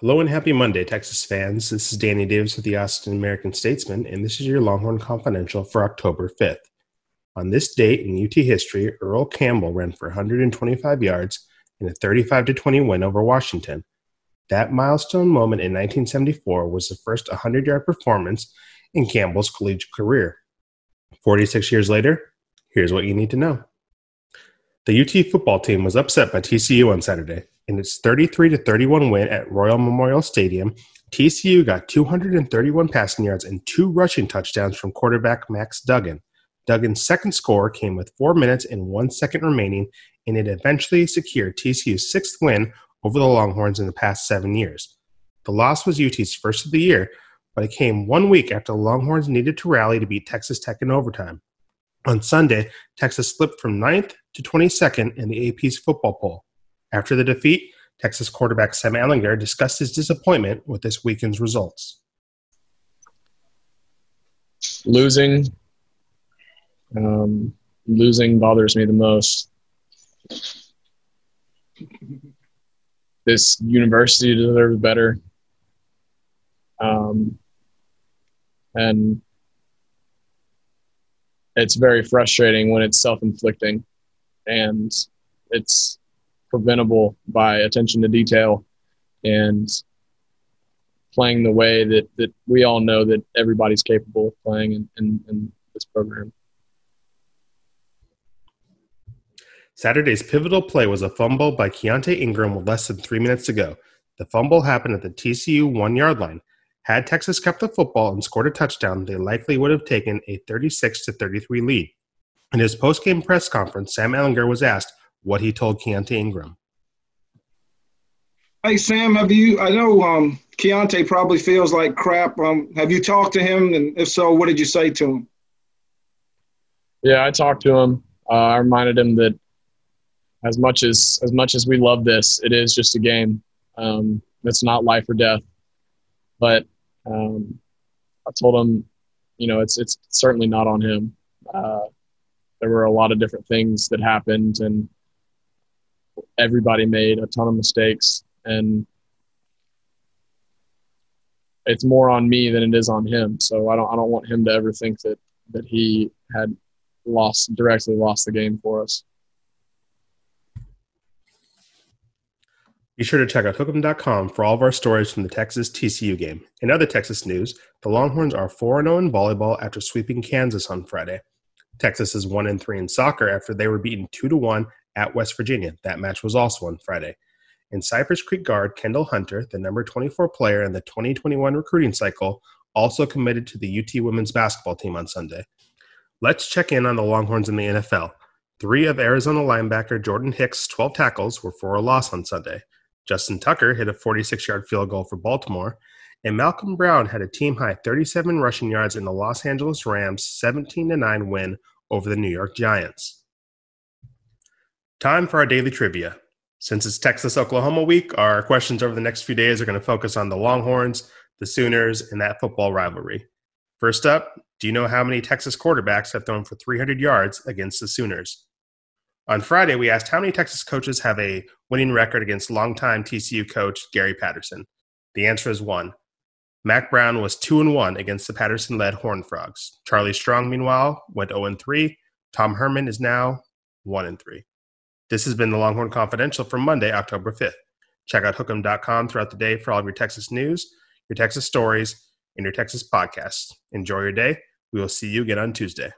Hello and happy Monday, Texas fans. This is Danny Davis with the Austin American Statesman, and this is your Longhorn Confidential for October 5th. On this date in UT history, Earl Campbell ran for 125 yards in a 35 to 20 win over Washington. That milestone moment in 1974 was the first 100 yard performance in Campbell's collegiate career. 46 years later, here's what you need to know. The UT football team was upset by TCU on Saturday. In its 33 to 31 win at Royal Memorial Stadium, TCU got 231 passing yards and two rushing touchdowns from quarterback Max Duggan. Duggan's second score came with four minutes and one second remaining, and it eventually secured TCU's sixth win over the Longhorns in the past seven years. The loss was UT's first of the year, but it came one week after the Longhorns needed to rally to beat Texas Tech in overtime. On Sunday, Texas slipped from 9th to 22nd in the AP's football poll. After the defeat, Texas quarterback Sam Ehlinger discussed his disappointment with this weekend's results. Losing, um, losing bothers me the most. This university deserves better. Um, and it's very frustrating when it's self-inflicting and it's preventable by attention to detail and playing the way that, that we all know that everybody's capable of playing in, in, in this program. Saturday's pivotal play was a fumble by Keaontay Ingram with less than three minutes to go. The fumble happened at the TCU one yard line. Had Texas kept the football and scored a touchdown, they likely would have taken a 36 to 33 lead. In his post-game press conference, Sam Ehlinger was asked what he told Keaontay Ingram. Hey Sam, have you? I know um, Keaontay probably feels like crap. Um, have you talked to him? And if so, what did you say to him? Yeah, I talked to him. Uh, I reminded him that as much as as much as we love this, it is just a game. Um, it's not life or death. But um, I told him, you know, it's it's certainly not on him. Uh, there were a lot of different things that happened, and everybody made a ton of mistakes, and it's more on me than it is on him. So I don't I don't want him to ever think that that he had lost directly lost the game for us. Be sure to check out hookem.com for all of our stories from the Texas TCU game. In other Texas news, the Longhorns are 4 0 in volleyball after sweeping Kansas on Friday. Texas is 1 3 in soccer after they were beaten 2 1 at West Virginia. That match was also on Friday. In Cypress Creek guard Kyndall Hunter, the number 24 player in the 2021 recruiting cycle, also committed to the UT women's basketball team on Sunday. Let's check in on the Longhorns in the NFL. Three of Arizona linebacker Jordan Hicks' 12 tackles were for a loss on Sunday. Justin Tucker hit a 46 yard field goal for Baltimore, and Malcolm Brown had a team high 37 rushing yards in the Los Angeles Rams' 17 9 win over the New York Giants. Time for our daily trivia. Since it's Texas Oklahoma week, our questions over the next few days are going to focus on the Longhorns, the Sooners, and that football rivalry. First up, do you know how many Texas quarterbacks have thrown for 300 yards against the Sooners? On Friday, we asked how many Texas coaches have a winning record against longtime TCU coach Gary Patterson. The answer is one. Mack Brown was 2 and 1 against the Patterson led Horned Frogs. Charlie Strong, meanwhile, went 0 and 3. Tom Herman is now 1 and 3. This has been the Longhorn Confidential for Monday, October 5th. Check out hookem.com throughout the day for all of your Texas news, your Texas stories, and your Texas podcasts. Enjoy your day. We will see you again on Tuesday.